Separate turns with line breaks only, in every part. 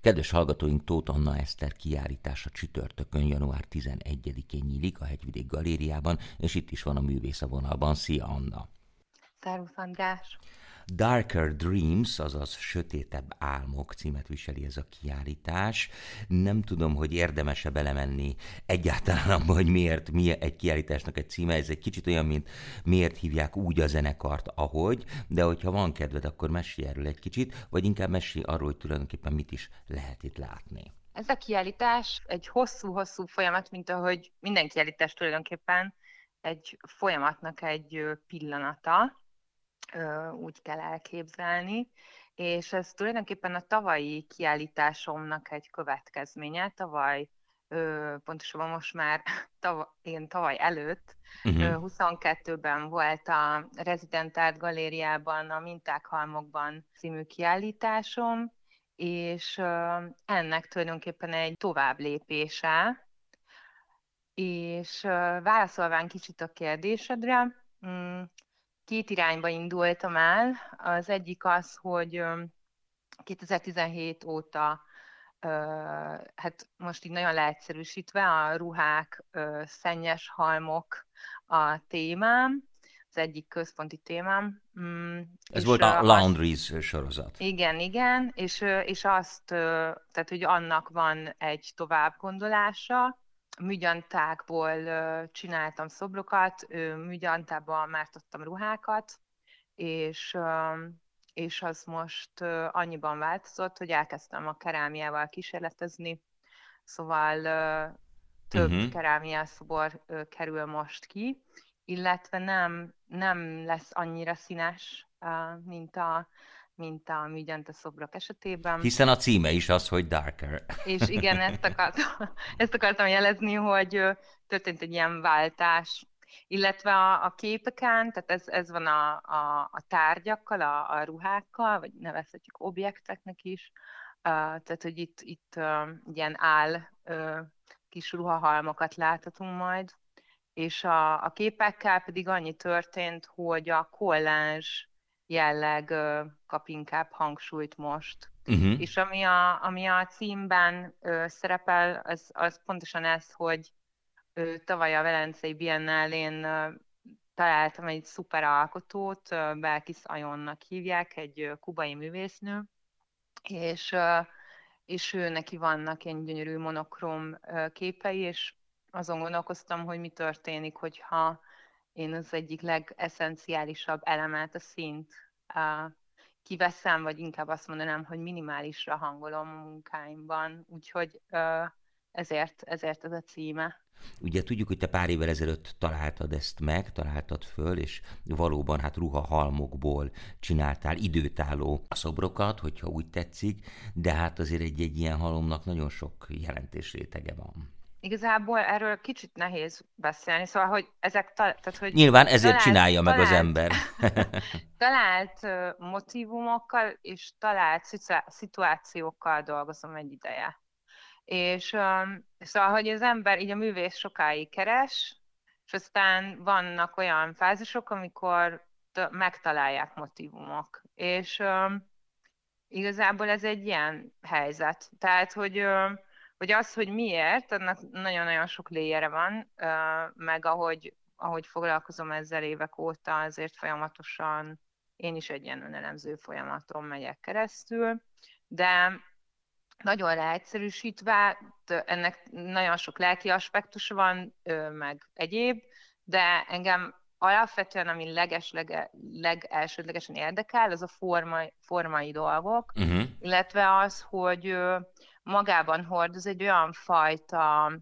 Kedves hallgatóink, Tóth Anna Eszter kiállítása csütörtökön, január 11-én nyílik a Hegyvidék Galériában, és itt is van a művész a vonalban. Szia, Anna!
Szervusz, András!
Darker Dreams, azaz Sötétebb Álmok címet viseli ez a kiállítás. Nem tudom, hogy érdemese belemenni egyáltalán abban, hogy miért mi egy kiállításnak egy címe. Ez egy kicsit olyan, mint miért hívják úgy a zenekart, ahogy, de hogyha van kedved, akkor mesélj erről egy kicsit, vagy inkább mesélj arról, hogy tulajdonképpen mit is lehet itt látni.
Ez a kiállítás egy hosszú-hosszú folyamat, mint ahogy minden kiállítás tulajdonképpen egy folyamatnak egy pillanata, úgy kell elképzelni, és ez tulajdonképpen a tavalyi kiállításomnak egy következménye. Tavaly, pontosabban most már tavaly, én tavaly előtt, uh-huh. 22-ben volt a Resident Art Galériában a Minták Halmokban című kiállításom, és ennek tulajdonképpen egy tovább lépése, és válaszolván kicsit a kérdésedre, mm, két irányba indultam el. Az egyik az, hogy 2017 óta, hát most így nagyon leegyszerűsítve, a ruhák, szennyes halmok a témám, az egyik központi témám.
Mm, Ez volt a Laundries sorozat.
Igen, igen, és, és azt, tehát hogy annak van egy továbbgondolása, műgyantákból csináltam szobrokat, műgyantába mártottam ruhákat, és, és az most annyiban változott, hogy elkezdtem a kerámiával kísérletezni, szóval több uh-huh. kerámiás szobor kerül most ki, illetve nem, nem lesz annyira színes, mint a mint a műgyanta szobrok esetében.
Hiszen a címe is az, hogy Darker.
És igen, ezt akartam, ezt akartam jelezni, hogy történt egy ilyen váltás, illetve a, a képeken, tehát ez, ez van a, a, a tárgyakkal, a, a ruhákkal, vagy nevezhetjük objekteknek is, tehát hogy itt, itt ilyen áll kis ruhahalmokat láthatunk majd, és a, a képekkel pedig annyi történt, hogy a kollázs jelleg kap inkább hangsúlyt most. Uh-huh. És ami a, ami a címben ö, szerepel, az, az pontosan ez, hogy ö, tavaly a Velencei Biennálén ö, találtam egy szuper alkotót, Belkis Ajonnak hívják, egy ö, kubai művésznő, és, ö, és ő neki vannak ilyen gyönyörű monokrom ö, képei, és azon gondolkoztam, hogy mi történik, hogyha én az egyik legesszenciálisabb elemet, a szint kiveszem, vagy inkább azt mondanám, hogy minimálisra hangolom a munkáimban, úgyhogy ezért, ezért ez a címe.
Ugye tudjuk, hogy te pár évvel ezelőtt találtad ezt meg, találtad föl, és valóban hát ruhahalmokból csináltál időtálló szobrokat, hogyha úgy tetszik, de hát azért egy, egy ilyen halomnak nagyon sok jelentés rétege van.
Igazából erről kicsit nehéz beszélni, szóval, hogy ezek, tehát, hogy
Nyilván ezért talált, csinálja meg talált, az ember.
talált motivumokkal és talált szituációkkal dolgozom egy ideje. És um, szóval, hogy az ember, így a művész sokáig keres, és aztán vannak olyan fázisok, amikor t- megtalálják motivumok. És um, igazából ez egy ilyen helyzet. Tehát, hogy um, hogy az, hogy miért, annak nagyon-nagyon sok léjere van, meg ahogy, ahogy foglalkozom ezzel évek óta, azért folyamatosan én is egy ilyen önelemző folyamaton megyek keresztül, de nagyon leegyszerűsítve, ennek nagyon sok lelki aspektus van, meg egyéb, de engem alapvetően, ami leges, lege, legelsődlegesen érdekel, az a formai, formai dolgok, uh-huh. illetve az, hogy magában hordoz egy olyan fajta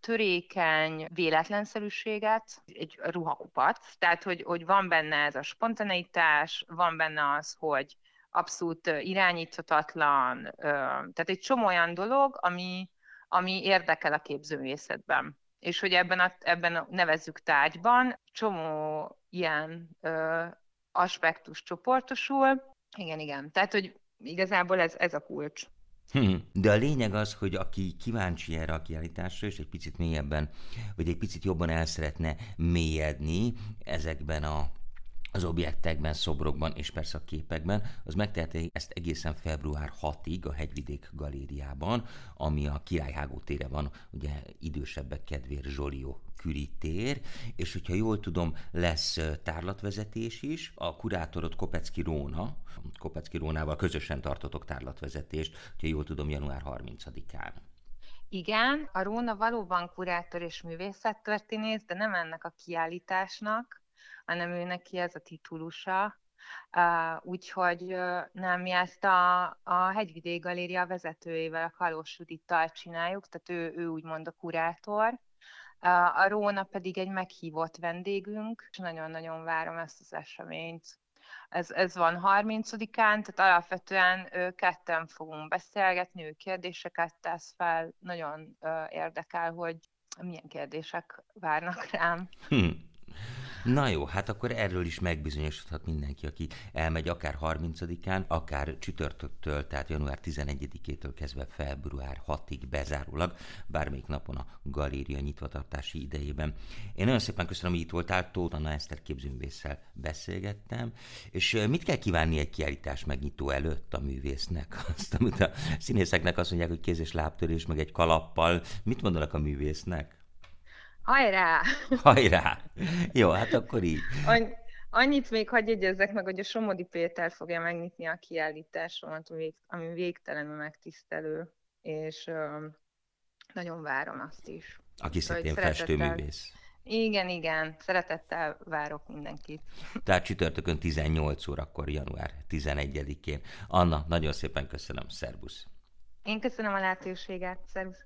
törékeny véletlenszerűséget, egy ruhakupat, tehát hogy, hogy van benne ez a spontaneitás, van benne az, hogy abszolút irányíthatatlan, tehát egy csomó olyan dolog, ami, ami érdekel a képzőművészetben. És hogy ebben a, ebben a nevezzük tárgyban csomó ilyen ö, aspektus csoportosul. Igen, igen. Tehát, hogy igazából ez, ez a kulcs.
Hm. De a lényeg az, hogy aki kíváncsi erre a kiállításra, és egy picit mélyebben, vagy egy picit jobban el szeretne mélyedni ezekben a az objektekben, szobrokban és persze a képekben, az megteheti ezt egészen február 6-ig a Hegyvidék Galériában, ami a Királyhágó tére van, ugye idősebbek kedvéért Zsolió Küri tér, és hogyha jól tudom, lesz tárlatvezetés is. A kurátorot Kopecki Róna, Kopecki Rónával közösen tartotok tárlatvezetést, hogyha jól tudom, január 30-án.
Igen, a Róna valóban kurátor és művészettörténész, de nem ennek a kiállításnak, hanem ő neki ez a titulusa. Uh, úgyhogy uh, nem, mi ezt a, a Hegyvidék Galéria vezetőjével, a Kalós Judittal csináljuk, tehát ő, ő úgymond a kurátor. Uh, a Róna pedig egy meghívott vendégünk, és nagyon-nagyon várom ezt az eseményt. Ez, ez van 30-án, tehát alapvetően ketten fogunk beszélgetni, ő kérdéseket tesz fel, nagyon érdekel, hogy milyen kérdések várnak rám. Hm.
Na jó, hát akkor erről is megbizonyosodhat mindenki, aki elmegy akár 30-án, akár csütörtöktől, tehát január 11-től kezdve február 6-ig bezárólag, bármelyik napon a galéria nyitvatartási idejében. Én nagyon szépen köszönöm, hogy itt voltál, Tóth Anna Eszter képzőművésszel beszélgettem, és mit kell kívánni egy kiállítás megnyitó előtt a művésznek? Azt, amit a színészeknek azt mondják, hogy kéz és lábtörés, meg egy kalappal, mit mondanak a művésznek?
Hajrá!
Hajrá! Jó, hát akkor így.
Annyit még hagyj jegyezzek meg, hogy a Somodi Péter fogja megnyitni a kiállításomat, ami végtelenül megtisztelő, és nagyon várom azt is.
Aki szintén festőművész.
Igen, igen, szeretettel várok mindenkit.
Tehát csütörtökön 18 órakor, január 11-én. Anna, nagyon szépen köszönöm, szervusz!
Én köszönöm a lehetőséget, szervusz!